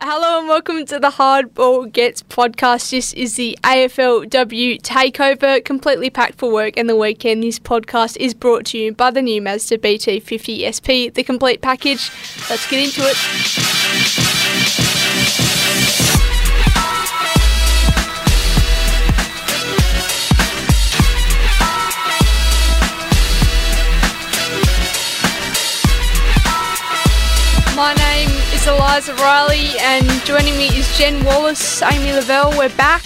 Hello and welcome to the Hardball Gets podcast. This is the AFLW takeover, completely packed for work and the weekend. This podcast is brought to you by the new Mazda BT50 SP, the complete package. Let's get into it. Eliza Reilly, and joining me is Jen Wallace, Amy Lavell. We're back.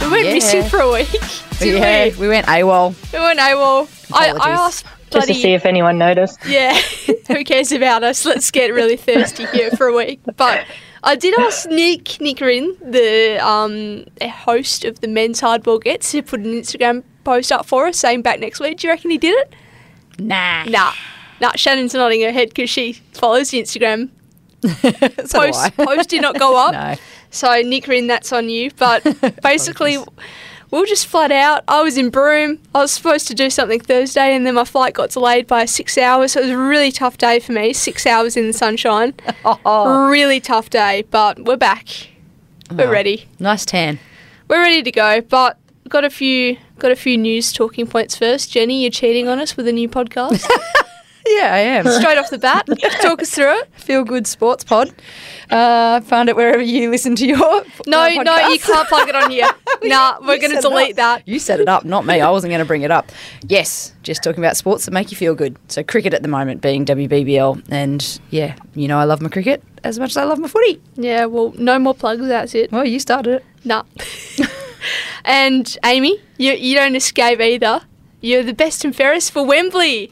We went Yeah. missing for a week. didn't yeah, we? we went AWOL. We went AWOL. I, I Apologies. asked just to see if anyone noticed. yeah, who cares about us? Let's get really thirsty here for a week. But I did ask Nick Nickerin, the um, host of the men's hardball gets, to put an Instagram post up for us saying back next week. Do you reckon he did it? Nah. Nah. Nah, Shannon's nodding her head because she follows the Instagram. so Post, post did not go up. no. So, Nickerin, that's on you. But basically, we were just flat out. I was in Broome. I was supposed to do something Thursday, and then my flight got delayed by six hours. So, it was a really tough day for me. Six hours in the sunshine. Oh, Really tough day, but we're back. We're Oh. ready. nice tan. We're ready to go. But got a few got a few news talking points first. Jenny, you're cheating on us with a new podcast. Yeah, I am. Straight off the bat, talk us through it. Feel good sports pod. Uh, find it wherever you listen to your. No, uh, no, you can't plug it on here. nah, we're going to delete that. You set it up, not me. I wasn't going to bring it up. Yes, just talking about sports that make you feel good. So cricket at the moment being WBBL, and yeah, you know I love my cricket as much as I love my footy. Yeah, well, no more plugs. That's it. Well, you started it. Nah. and Amy, you you don't escape either. You're the best and fairest for Wembley.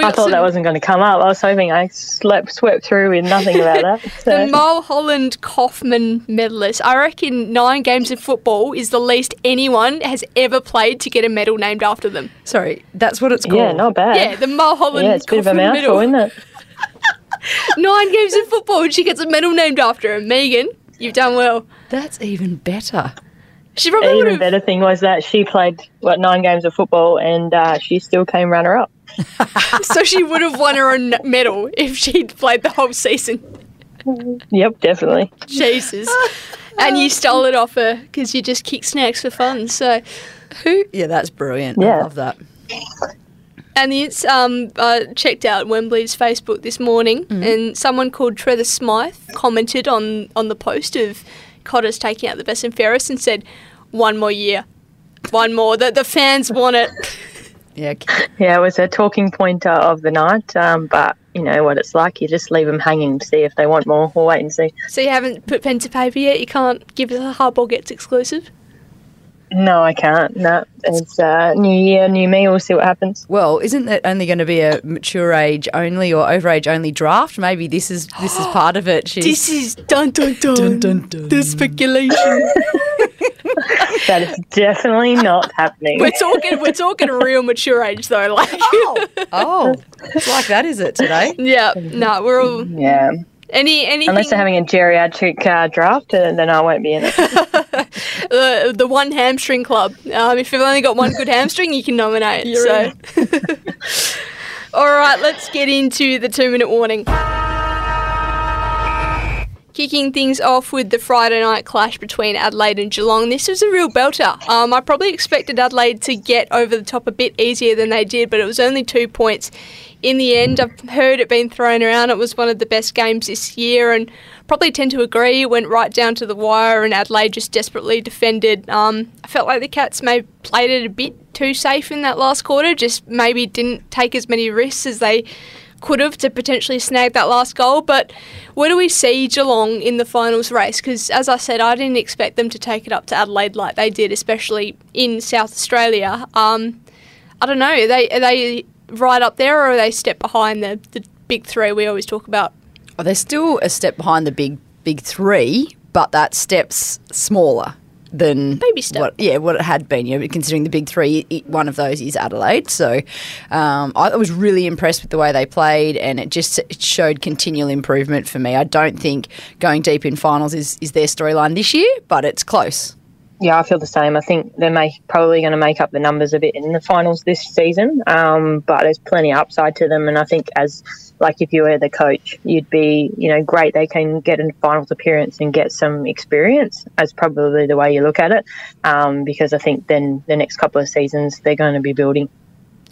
Have we I got thought that wasn't going to come up. I was hoping I slept, swept through with nothing about that. the So, Mulholland Kaufman medalist. I reckon nine games of football is the least anyone has ever played to get a medal named after them. Sorry, that's what it's called. yeah, not bad. Yeah, the Mulholland yeah, it's a bit of a Kaufman mouthful, medal. isn't it? Nine games of football and she gets a medal named after her. Megan, you've done well. That's even better. She probably The would even have. better thing was that she played what nine games of football and uh, she still came runner up. So she would have won her own medal if she'd played the whole season. Yep, definitely. Jesus. And you stole it off her because you just kick snacks for fun. So, Who? Yeah, that's brilliant. I love that. and it's um uh, checked out Wembley's Facebook this morning, and someone called Trevor Smythe commented on on the post of Cotter's taking out the best and fairest and said, "One more year, one more. The the fans want it." Yeah. Yeah, it was a talking point uh, of the night. Um, but you know what it's like. You just leave them hanging to see if they want more. We'll wait and see. so you haven't put pen to paper yet. You can't give us a hardball gets exclusive. No, I can't. No, it's uh, new year, new me. We'll see what happens. Well, isn't that only going to be a mature age only or over age only draft? Maybe this is this is part of it. She's, This is dun dun dun. Dun, dun, dun. The speculation. That is definitely not happening. we're talking. We're talking real mature age though. Like. oh, oh, it's like that, is it today? Yeah, no, we're all Yeah, any anything. unless they're having a geriatric uh, draft, uh, then I won't be in it. uh, the one hamstring club. Um, if you've only got one good hamstring, you can nominate. You're so, all right, let's get into the two-minute warning. Kicking things off with the Friday night clash between Adelaide and Geelong. This was a real belter. Um, I probably expected Adelaide to get over the top a bit easier than they did, but it was only two points in the end. I've heard it being thrown around. It was one of the best games this year, and probably tend to agree. It went right down to the wire, and Adelaide just desperately defended. Um, I felt like the Cats may played it a bit too safe in that last quarter. Just maybe didn't take as many risks as they could have to potentially snag that last goal. But where do we see Geelong in the finals race? Because as I said, I didn't expect them to take it up to Adelaide like they did, especially in South Australia. Um, I don't know. Are they are they right up there, or are they step behind the the big three we always talk about? Oh, they're still a step behind the big big three, but that step's smaller than Baby step. What, yeah, what it had been. You know, considering the big three, it, one of those is Adelaide. So um, I was really impressed with the way they played, and it just it showed continual improvement for me. I don't think going deep in finals is is their storyline this year, but it's close. Yeah, I feel the same. I think they're make, probably going to make up the numbers a bit in the finals this season, um, but there's plenty of upside to them. And I think as like if you were the coach, you'd be you know great. They can get a finals appearance and get some experience. As probably the way you look at it, um, because I think then the next couple of seasons they're going to be building.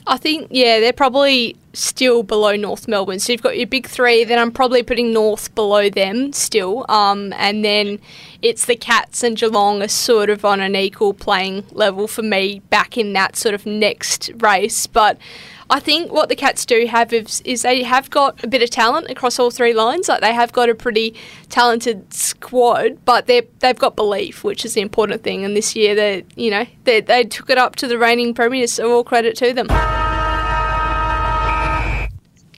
I think, yeah, they're probably still below North Melbourne. So you've got your big three, then I'm probably putting North below them still. Um, and then it's the Cats and Geelong are sort of on an equal playing level for me back in that sort of next race. But I think what the Cats do have is, is, they have got a bit of talent across all three lines. Like they have got a pretty talented squad, but they they've got belief, which is the important thing. And this year, they you know they they took it up to the reigning premiers, so all credit to them.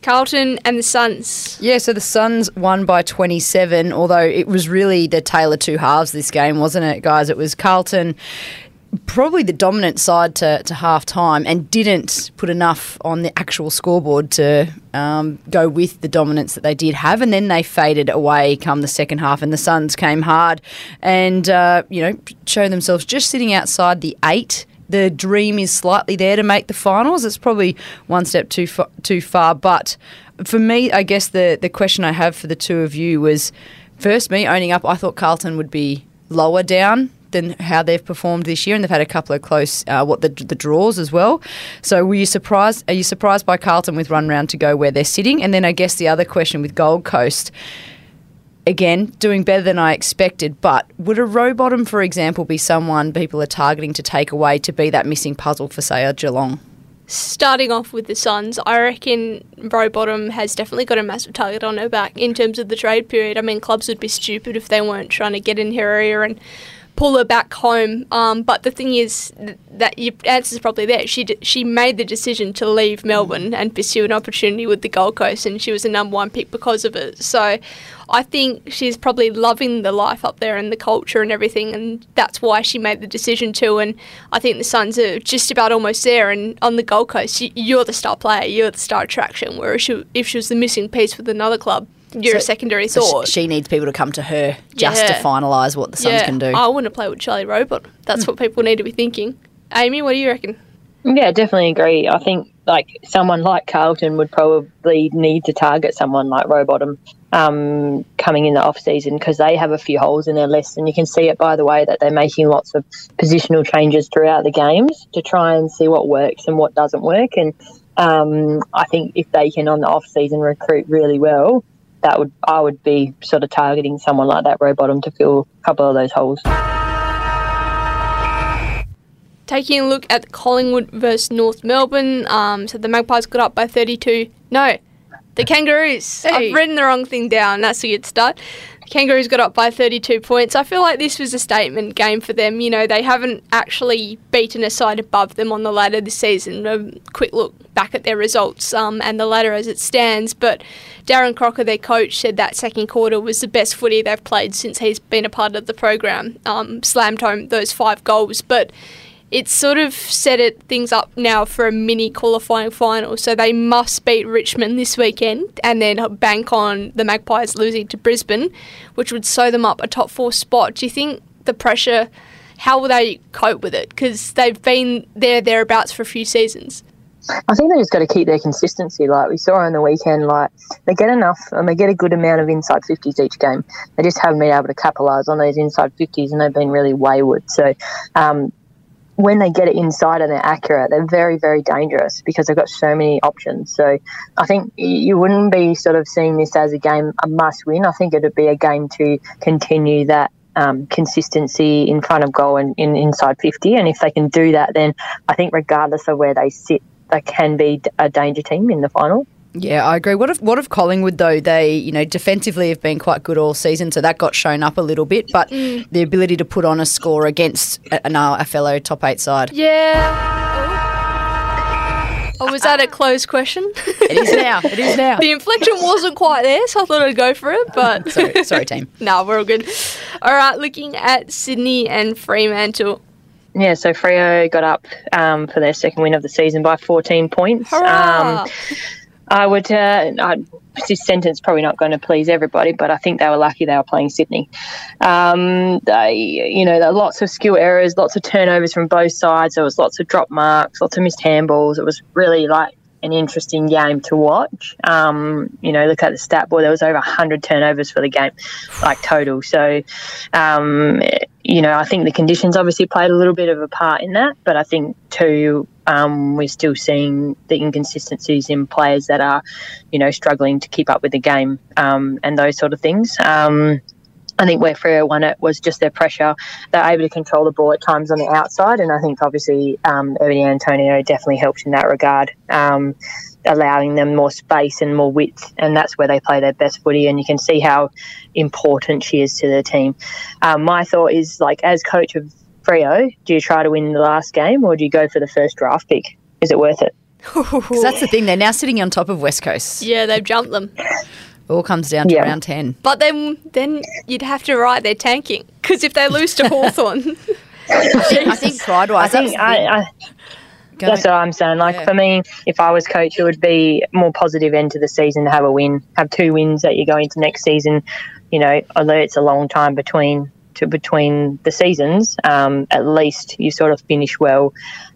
Carlton and the Suns. Yeah, so the Suns won by 27, although it was really the Taylor two halves this game, wasn't it, guys? It was Carlton probably the dominant side to, to half time and didn't put enough on the actual scoreboard to um, go with the dominance that they did have. And then they faded away come the second half, and the Suns came hard and, uh, you know, showed themselves just sitting outside the eight the dream is slightly there to make the finals. It's probably one step too far, too far. But for me, I guess the the question I have for the two of you was first me owning up. I thought Carlton would be lower down than how they've performed this year, and they've had a couple of close uh, what the, the draws as well. So, were you surprised? Are you surprised by Carlton with run round to go where they're sitting? And then I guess the other question with Gold Coast again, doing better than I expected. But would a Rowbottom, for example, be someone people are targeting to take away to be that missing puzzle for, say, a Geelong? Starting off with the Suns, I reckon Rowbottom has definitely got a massive target on her back in terms of the trade period. I mean, clubs would be stupid if they weren't trying to get in her area and pull her back home. Um, but the thing is that your answer is probably there. She d- she made the decision to leave Melbourne and pursue an opportunity with the Gold Coast, and she was the number one pick because of it. So I think she's probably loving the life up there and the culture and everything, and that's why she made the decision to. And I think the Suns are just about almost there. And on the Gold Coast, you're the star player, you're the star attraction. Whereas she, if she was the missing piece with another club, you're so, a secondary so. She needs people to come to her just yeah. to finalise what the Suns yeah. can do. I want to play with Charlie Rowbottom. That's mm. what people need to be thinking. Amy, what do you reckon? Yeah, definitely agree. I think like someone like Carlton would probably need to target someone like Rowbottom um, coming in the off season because they have a few holes in their list, and you can see it by the way that they're making lots of positional changes throughout the games to try and see what works and what doesn't work. And um, I think if they can on the off season recruit really well, that would I would be sort of targeting someone like that Rowbottom to fill a couple of those holes. Taking a look at Collingwood versus North Melbourne, um, so the Magpies got up by 32. No, the Kangaroos. Hey. I've written the wrong thing down. That's a good start. Kangaroos got up by 32 points. I feel like this was a statement game for them. You know, they haven't actually beaten a side above them on the ladder this season. A quick look back at their results um, and the ladder as it stands. But Darren Crocker, their coach, said that second quarter was the best footy they've played since he's been a part of the program. Um, slammed home those five goals. But it's sort of set it things up now for a mini qualifying final. So they must beat Richmond this weekend and then bank on the Magpies losing to Brisbane, which would sew them up a top four spot. Do you think the pressure? How will they cope with it? Because they've been there thereabouts for a few seasons. I think they just got to keep their consistency. Like we saw on the weekend, like they get enough and they get a good amount of inside 50s each game. They just haven't been able to capitalise on those inside 50s and they've been really wayward. So um, when they get it inside and they're accurate, they're very, very dangerous because they've got so many options. So I think you wouldn't be sort of seeing this as a game a must win. I think it'd be a game to continue that um, consistency in front of goal and in inside 50. And if they can do that, then I think regardless of where they sit, they can be a danger team in the final. Yeah, I agree. What if what if Collingwood though? They you know defensively have been quite good all season, so that got shown up a little bit. But mm. the ability to put on a score against a, a fellow top eight side. Yeah. Oh, was that a closed question? it is now. It is now. the inflection wasn't quite there, so I thought I'd go for it. But sorry, sorry, team. no, nah, we're all good. All right, looking at Sydney and Fremantle. Yeah, so Freo got up um, for their second win of the season by 14 points. Um, I would, uh, I, this sentence probably not going to please everybody, but I think they were lucky they were playing Sydney. Um, they, you know, lots of skill errors, lots of turnovers from both sides. There was lots of drop marks, lots of missed handballs. It was really like an interesting game to watch. Um, you know, look at the stat board. There was over 100 turnovers for the game, like total. So, um, you know, I think the conditions obviously played a little bit of a part in that. But I think too, um, we're still seeing the inconsistencies in players that are, you know, struggling to keep up with the game um, and those sort of things. I think where Freo won it was just their pressure. They're able to control the ball at times on the outside, and I think obviously um, Ebony Antonio definitely helped in that regard, um, allowing them more space and more width, and that's where they play their best footy. And you can see how important she is to the team. Um, my thought is like, as coach of Freo, do you try to win the last game, or do you go for the first draft pick? Is it worth it? Because that's the thing. They're now sitting on top of West Coast. Yeah, they've jumped them. It all comes down to Yeah. round 10. But then then you'd have to write they're tanking because if they lose to Hawthorn, I think pride wise, I think I, I, That's what I'm saying. Like Yeah. for me, if I was coach, it would be more positive end to the season to have a win, have two wins that you go into next season. You know, although it's a long time between to between the seasons, um, at least you sort of finish well.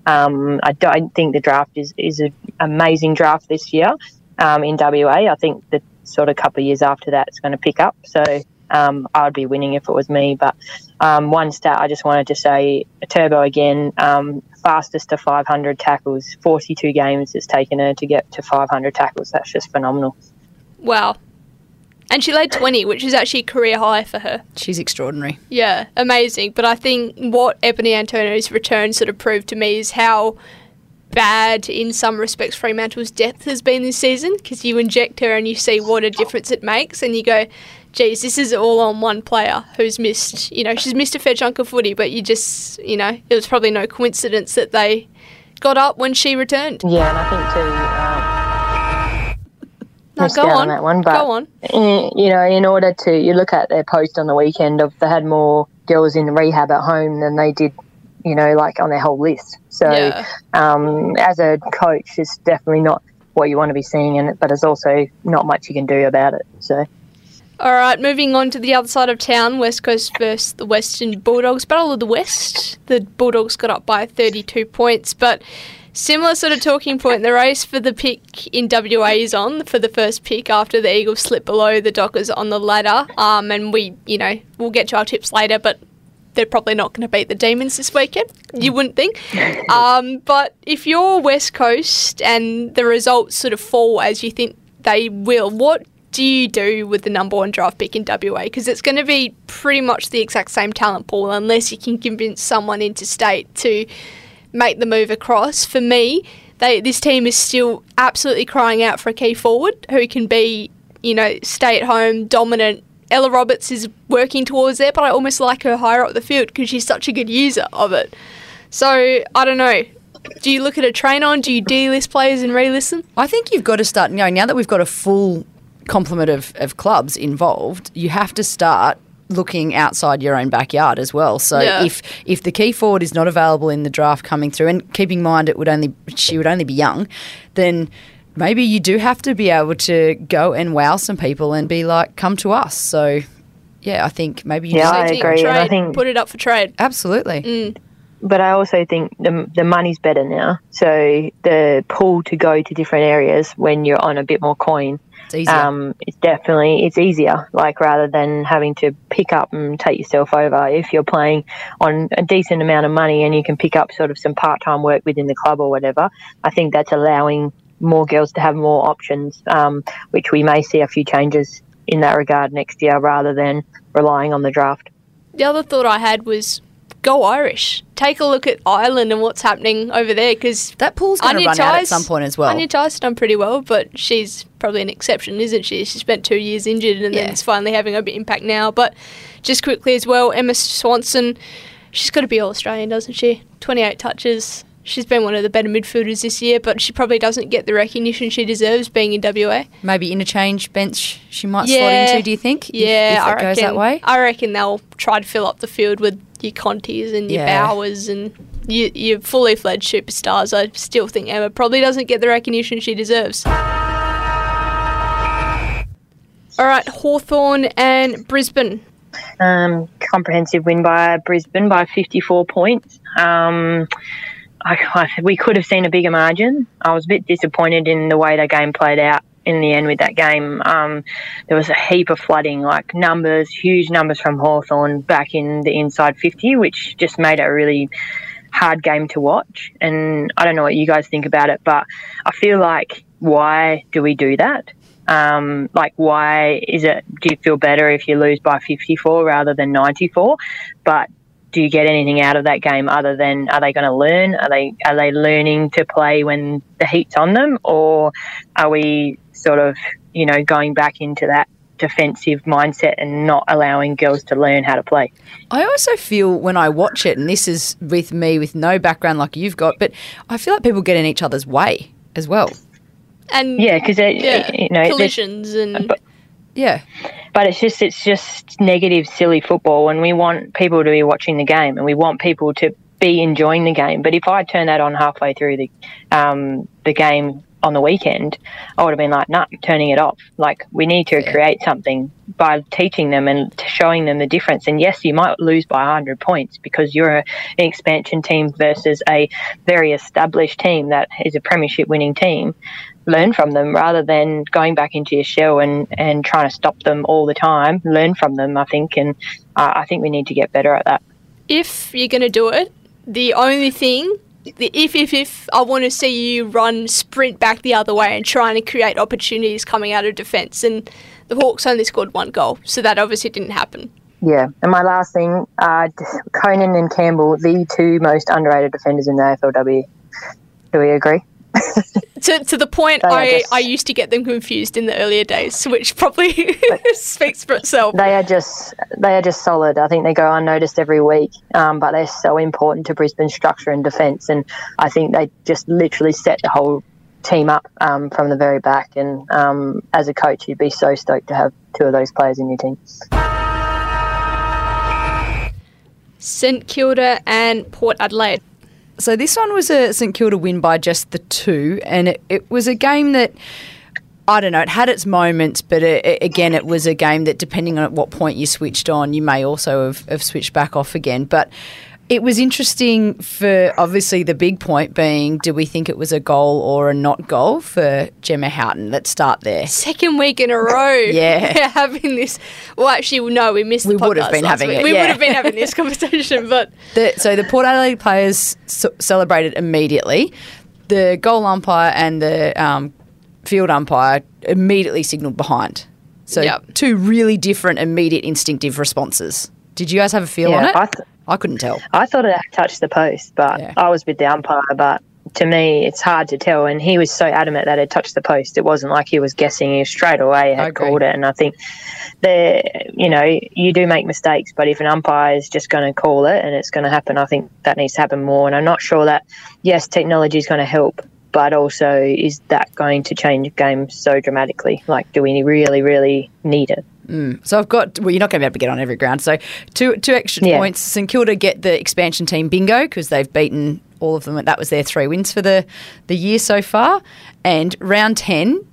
Um, I don't think the draft is is an amazing draft this year um, in WA. I think the sort of couple of years after that, it's going to pick up. So. Um, I'd be winning if it was me, but um, one stat I just wanted to say: Turbo again, um, fastest to 500 tackles. 42 games it's taken her to get to 500 tackles. That's just phenomenal. wow. And she led 20, which is actually career high for her. She's extraordinary. Yeah, amazing. But I think what Ebony Antonio's return sort of proved to me is how bad, in some respects, Fremantle's depth has been this season. Because you inject her and you see what a difference it makes, and you go, geez, this is all on one player who's missed, you know, she's missed a fair chunk of footy, but you just, you know, it was probably no coincidence that they got up when she returned. Yeah, and I think too. Um, No, go on. on that one, but go on. in- you know, in order to you look at their post on the weekend of they had more girls in rehab at home than they did, you know, like on their whole list. So Yeah. um, as a coach, it's definitely not what you want to be seeing in it, but it's also not much you can do about it. So All right, moving on to the other side of town, West Coast versus the Western Bulldogs. Battle of the West. The Bulldogs got up by 32 points, but similar sort of talking point. The race for the pick in WA is on for the first pick after the Eagles slip below the Dockers on the ladder. Um, and we, you know, we'll get to our tips later, but they're probably not going to beat the Demons this weekend. You wouldn't think. Um, but if you're West Coast and the results sort of fall as you think they will, what do you do with the number one draft pick in WA? Because it's going to be pretty much the exact same talent pool unless you can convince someone interstate to make the move across. For me, they, this team is still absolutely crying out for a key forward who can be, you know, stay at home, dominant. Ella Roberts is working towards that, but I almost like her higher up the field because she's such a good user of it. So I don't know. Do you look at a train on? Do you delist players and re-listen? I think you've got to start, you know, now that we've got a full complement of, of clubs involved, you have to start looking outside your own backyard as well. So Yeah. if if the key forward is not available in the draft coming through, and keeping in mind it would only she would only be young, then maybe you do have to be able to go and wow some people and be like, come to us. So yeah, I think maybe you Yeah, I agree, and I think- put it up for trade. absolutely. but I also think the, the money's better now. So the pull to go to different areas when you're on a bit more coin, It's easier. um, it's definitely it's easier. Like rather than having to pick up and take yourself over. If you're playing on a decent amount of money and you can pick up sort of some part time work within the club or whatever, I think that's allowing more girls to have more options, um, which we may see a few changes in that regard next year rather than relying on the draft. The other thought I had was go Irish. Take a look at Ireland and what's happening over there because that pool's going to run out at some point as well. Áine Tighe's done pretty well, but she's probably an exception, isn't she? She spent two years injured and then it's finally having a bit impact now. But just quickly as well, Emma Swanson, she's got to be all Australian, doesn't she? 28 touches. She's been one of the better midfielders this year, but she probably doesn't get the recognition she deserves being in WA. Maybe interchange bench she might Yeah. slot into, do you think? Yeah, if, I it reckon. goes that way. I reckon they'll try to fill up the field with your Contis and your Yeah. Bowers and your, your fully fledged superstars. I still think Emma probably doesn't get the recognition she deserves. All right, Hawthorn and Brisbane. Um, comprehensive win by Brisbane by 54 points. Um, I, we could have seen a bigger margin. I was a bit disappointed in the way the game played out in the end with that game. Um, there was a heap of flooding, like numbers, huge numbers from Hawthorn back in the inside 50, which just made it a really hard game to watch. And I don't know what you guys think about it, but I feel like why do we do that? Um, like, why is it? Do you feel better if you lose by 54 rather than 94? But do you get anything out of that game other than are they going to learn? Are they are they learning to play when the heat's on them, or are we sort of you know going back into that defensive mindset and not allowing girls to learn how to play? I also feel when I watch it, and this is with me with no background like you've got, but I feel like people get in each other's way as well. And Yeah, because yeah, you know there's- collisions and but- Yeah. but it's just it's just negative, silly football, and we want people to be watching the game, and we want people to be enjoying the game. But if I turn that on halfway through the um, the game on the weekend, I would have been like, "No, turning it off." Like we need to Yeah. create something by teaching them and showing them the difference. And yes, you might lose by 100 points because you're a, an expansion team versus a very established team that is a premiership winning team learn from them rather than going back into your shell and, and trying to stop them all the time. Learn from them, I think, and uh, I think we need to get better at that. if you're going to do it, the only thing, the if, if, if, I want to see you run, sprint back the other way and trying to create opportunities coming out of defence. And the Hawks only scored one goal, so that obviously didn't happen. Yeah, and my last thing, uh, Koenen and Campbell, the two most underrated defenders in the AFLW. Do we agree? To, to the point I, just- I used to get them confused in the earlier days, which probably speaks for itself. They are just they are just solid. I think they go unnoticed every week, um, but they're so important to Brisbane's structure and defence. And I think they just literally set the whole team up um, from the very back. And um, as a coach, you'd be so stoked to have two of those players in your team. St Kilda and Port Adelaide. So this one was a St Kilda win by just the two, and it, it was a game that I don't know. It had its moments, but it, it- again, it was a game that, depending on at what point you switched on, you may also have, have switched back off again. But it was interesting for obviously the big point being: do we think it was a goal or a not goal for Gemma Houghton? Let's start there. Second week in a row. Yeah. We're having this. Well, actually, no, we missed We the podcast would have been having week. it, We yeah. would have been having this conversation, but The, so the Port Adelaide players c- celebrated immediately. The goal umpire and the um, field umpire immediately signalled behind. So Yep. two really different immediate instinctive responses. Did you guys have a feel Yeah, on it? I th- I couldn't tell. I thought it touched the post, but Yeah. I was with the umpire. But to me, it's hard to tell. And he was so adamant that it touched the post. It wasn't like he was guessing. He straight away had agree. called it. And I think the you know you do make mistakes, but if an umpire is just going to call it and it's going to happen, I think that needs to happen more. And I'm not sure that yes, technology is going to help. But also, is that going to change games so dramatically? Like, do we really, really need it? Mm. So I've got. Well, you're not going to be able to get on every ground. So two two extra Yeah. points. St Kilda get the expansion team bingo because they've beaten all of them. That was their three wins for the the year so far. And round ten,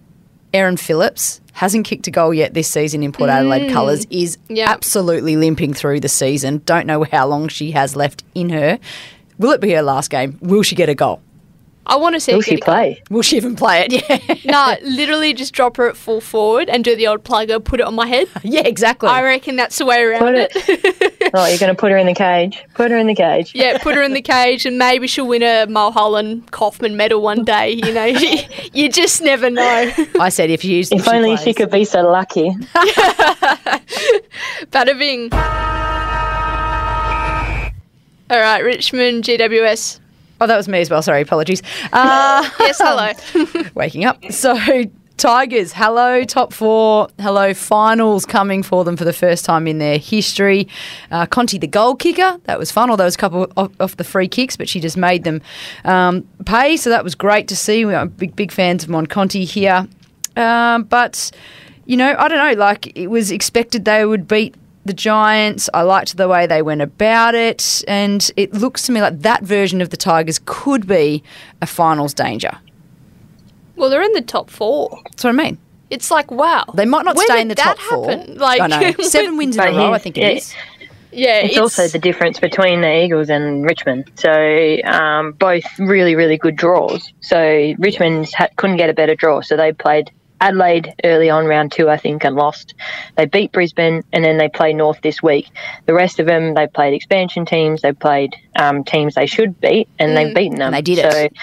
Erin Phillips hasn't kicked a goal yet this season in Port Adelaide mm. colours. Is Yeah. absolutely limping through the season. Don't know how long she has left in her. Will it be her last game? Will she get a goal? I want to see. Will she get a play? Will she even play it? Yeah, No, literally just drop her at full forward and do the old plugger, put it on my head. yeah, exactly. I reckon that's the way around Put it. it. oh, you're going to put her in the cage. Put her in the cage. yeah, put her in the cage and maybe she'll win a Mulholland Kaufman medal one day. You know, you just never know. I said if you use, If only she could be so lucky. Bada bing. All right, Richmond, GWS. Oh, that was me as well. Sorry, apologies. Uh, Yes, hello. waking up. So, Tigers, hello, top four, hello, finals coming for them for the first time in their history. Uh, Conti, the goal kicker, that was fun, although it was a couple off, off the free kicks, but she just made them um, pay, so that was great to see. We are big, big fans of Mon Conti here. Um, but, you know, I don't know, like it was expected they would beat the Giants. I liked the way they went about it, and it looks to me like that version of the Tigers could be a finals danger. well, they're in the top four. That's what I mean. It's like wow, They might not when stay did in the that top four. happen? Like I know. Seven wins in a row, I think it yeah. is. Yeah, It's, also the difference between the Eagles and Richmond. So um, both really, really good draws. So Richmond ha- couldn't get a better draw. So they played Adelaide early on, round two, I think, and lost. They beat Brisbane, and then they play North this week. The rest of them, they played expansion teams. They played um, teams they should beat, and they've beaten them. And they did it.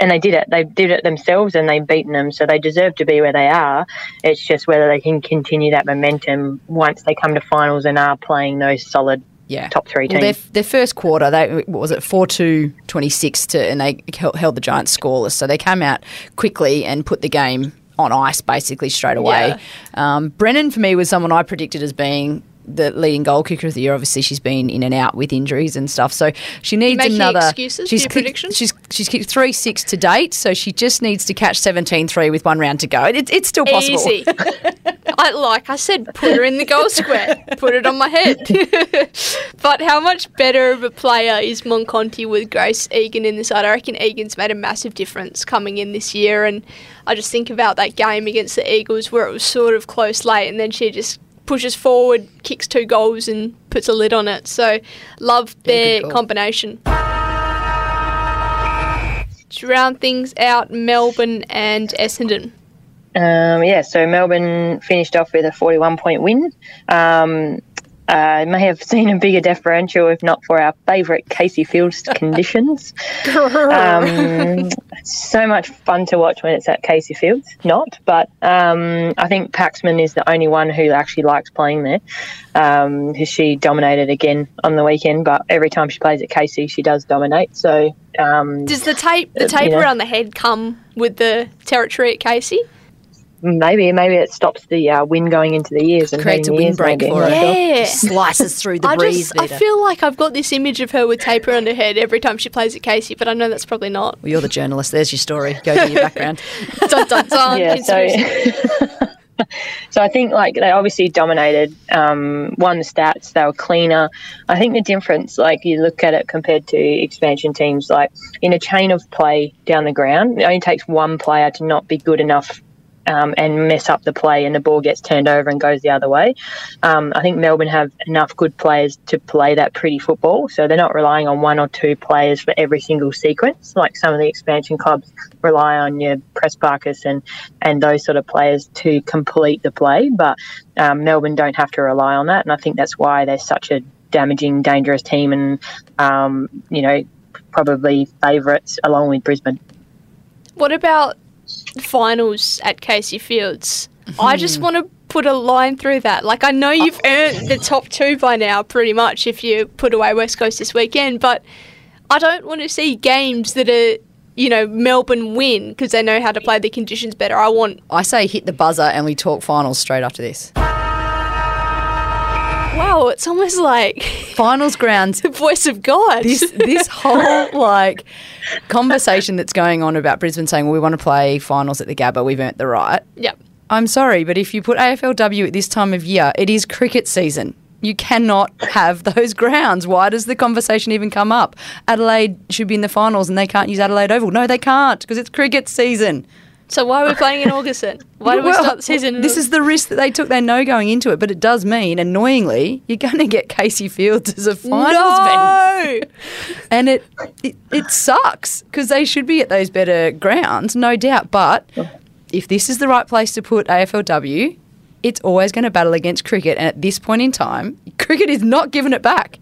And they did it. They did it themselves, and they've beaten them. So they deserve to be where they are. It's just whether they can continue that momentum once they come to finals and are playing those solid Yeah. top three Well, teams. their, their first quarter, they what was it four two twenty six to, and they held the Giants scoreless. So they came out quickly and put the game on ice basically straight away. Um, Brennan for me was someone I predicted as being the leading goal kicker of the year. Obviously, she's been in and out with injuries and stuff, so she needs making another. excuses for she's your kicked- predictions? She's she's kicked three six to date, so she just needs to catch 17-3 with one round to go. It, it's still possible. Easy. I like I said, put her in the goal square. Put it on my head. but how much better of a player is Mon Conti with Grace Egan in the side? I reckon Egan's made a massive difference coming in this year and I just think about that game against the Eagles where it was sort of close late and then she just pushes forward, kicks two goals and puts a lid on it. So love their good call. combination. To round things out, Melbourne and Essendon. Um, yeah, so Melbourne finished off with a 41 point win. Um, uh, may have seen a bigger differential if not for our favourite Casey Fields conditions. Um, so much fun to watch when it's at Casey Fields. Not, but um, I think Paxman is the only one who actually likes playing there. Um, she dominated again on the weekend, but every time she plays at Casey, she does dominate. So um, Does the tape the tape you know. around the head come with the territory at Casey? Maybe maybe it stops the uh, wind going into the ears and Creates a hurting the ears windbreak for her. Yeah. Slices through the I breeze. just I feel like I've got this image of her with tape around her head every time she plays at Casey, but I know that's probably not. Well, you're the journalist. There's your story. Go to your background. dun, dun, dun, yeah, so conspiracy. so I think like they obviously dominated, um, won the stats. They were cleaner. I think the difference, like you look at it compared to expansion teams, like in a chain of play down the ground, it only takes one player to not be good enough. Um, and mess up the play, and the ball gets turned over and goes the other way. Um, I think Melbourne have enough good players to play that pretty football, so they're not relying on one or two players for every single sequence, like some of the expansion clubs rely on your Press Barkers and and those sort of players to complete the play. But um, Melbourne don't have to rely on that, and I think that's why they're such a damaging, dangerous team, and um, you know probably favourites along with Brisbane. What about finals at Casey Fields? I Hmm. just want to put a line through that. Like I know you've earned the top two by now, pretty much, if you put away West Coast this weekend, but I don't want to see games that are. You know, Melbourne win because they know how to play the conditions better. I want I say hit the buzzer and we talk finals straight after this. Wow, it's almost like Finals grounds. the voice of God. This this whole like conversation that's going on about Brisbane saying, "Well, we want to play finals at the Gabba. We've earned the right." yep. I'm sorry, but if you put AFLW at this time of year, it is cricket season. You cannot have those grounds. Why does the conversation even come up? Adelaide should be in the finals and they can't use Adelaide Oval. No, they can't because it's cricket season. So why are we playing in August then? Why do we Well, start the season? This is the risk that they took. They know going into it, but it does mean, annoyingly, you're going to get Casey Fields as a finals venue. and it it, it sucks because they should be at those better grounds, no doubt. But if this is the right place to put AFLW, it's always going to battle against cricket. And at this point in time, cricket is not giving it back.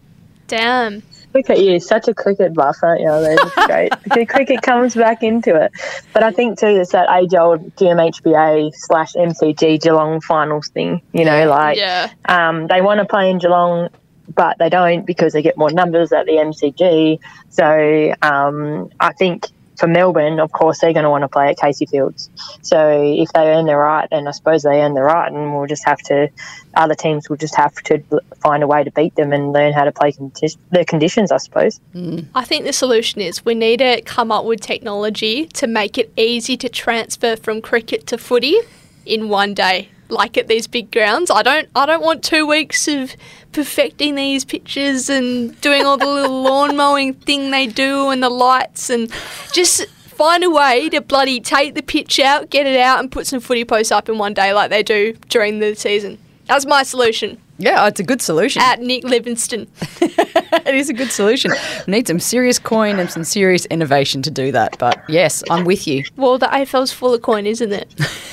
Damn. Look at you, such a cricket buff, aren't you? That's great. the cricket comes back into it. But I think too, it's that age old GMHBA slash MCG Geelong finals thing. You know, like Yeah. um, they want to play in Geelong, but they don't because they get more numbers at the MCG. So um, I think for Melbourne, of course, they're going to want to play at Casey Fields. So if they earn the right, then I suppose they earn the right, and we'll just have to, other teams will just have to find a way to beat them and learn how to play condi- their conditions, I suppose. Mm. I think the solution is we need to come up with technology to make it easy to transfer from cricket to footy in one day. Like at these big grounds, I don't. I don't want two weeks of perfecting these pitches and doing all the little lawn mowing thing they do and the lights and just find a way to bloody take the pitch out, get it out, and put some footy posts up in one day like they do during the season. That's my solution. Yeah, it's a good solution. At Nick Livingstone. it is a good solution. We need some serious coin and some serious innovation to do that. But yes, I'm with you. Well, the AFL's full of coin, isn't it?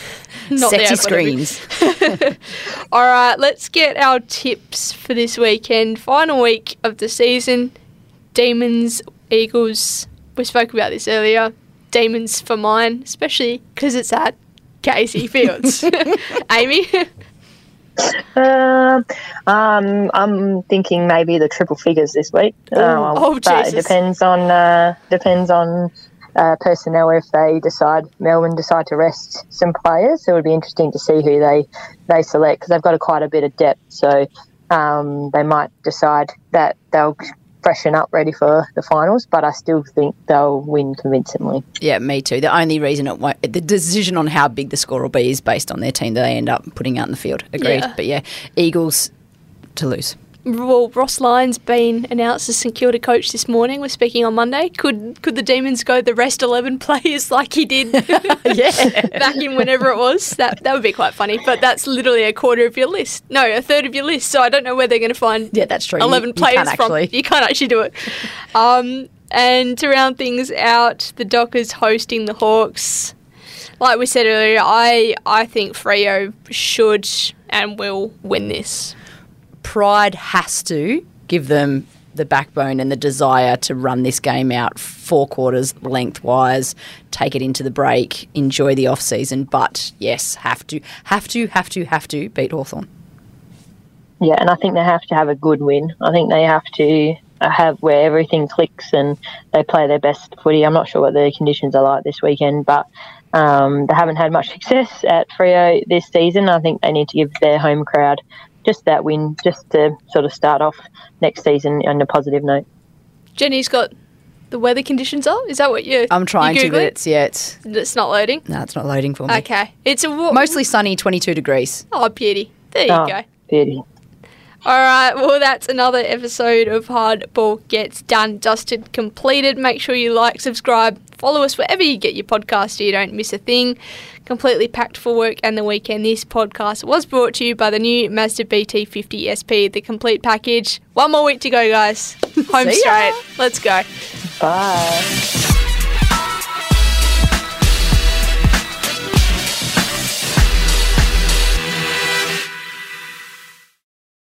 Not Sexy screens. All right, let's get our tips for this weekend. Final week of the season. Demons, Eagles. We spoke about this earlier. Demons for mine, especially because it's at Casey Fields. Amy? Uh, um, I'm thinking maybe the triple figures this week. Oh, uh, oh but Jesus. it depends on uh, depends on uh, personnel if they decide Melbourne decide to rest some players. So it would be interesting to see who they they select because they've got a, quite a bit of depth. So um, they might decide that they'll freshen up ready for the finals, but I still think they'll win convincingly. Yeah, me too. The only reason it won't, the decision on how big the score will be is based on their team that they end up putting out in the field. Agreed. Yeah. But yeah, Eagles to lose. Well, Ross Lyon's been announced as St Kilda coach this morning. We're speaking on Monday. Could could the Demons go the rest eleven players like he did? yeah, back in whenever it was. That that would be quite funny. But that's literally a quarter of your list. No, a third of your list. So I don't know where they're going to find. Yeah, that's true. Eleven you, players you from. You can't actually do it. Um, and to round things out, the Dockers hosting the Hawks. Like we said earlier, I I think Freo should and will win this pride has to give them the backbone and the desire to run this game out four quarters lengthwise, take it into the break, enjoy the off season. But yes, have to, have to, have to, have to beat Hawthorn. Yeah, and I think they have to have a good win. I think they have to have where everything clicks and they play their best footy. I'm not sure what the conditions are like this weekend, but um, they haven't had much success at Freo this season. I think they need to give their home crowd just that win, just to sort of start off next season on a positive note. Jenny's got the weather conditions are. Is that what you? I'm trying to, but it's yeah, it's it's not loading. No, it's not loading for me. Okay, it's a mostly sunny, 22 degrees. Oh, beauty. There you oh, go. Beauty. All right, well, that's another episode of Hardball Gets Done, dusted, completed. Make sure you like, subscribe, follow us wherever you get your podcast so you don't miss a thing. Completely packed for work and the weekend. This podcast was brought to you by the new Mazda BT50 SP, the complete package. One more week to go, guys. Home straight. Let's go. Bye.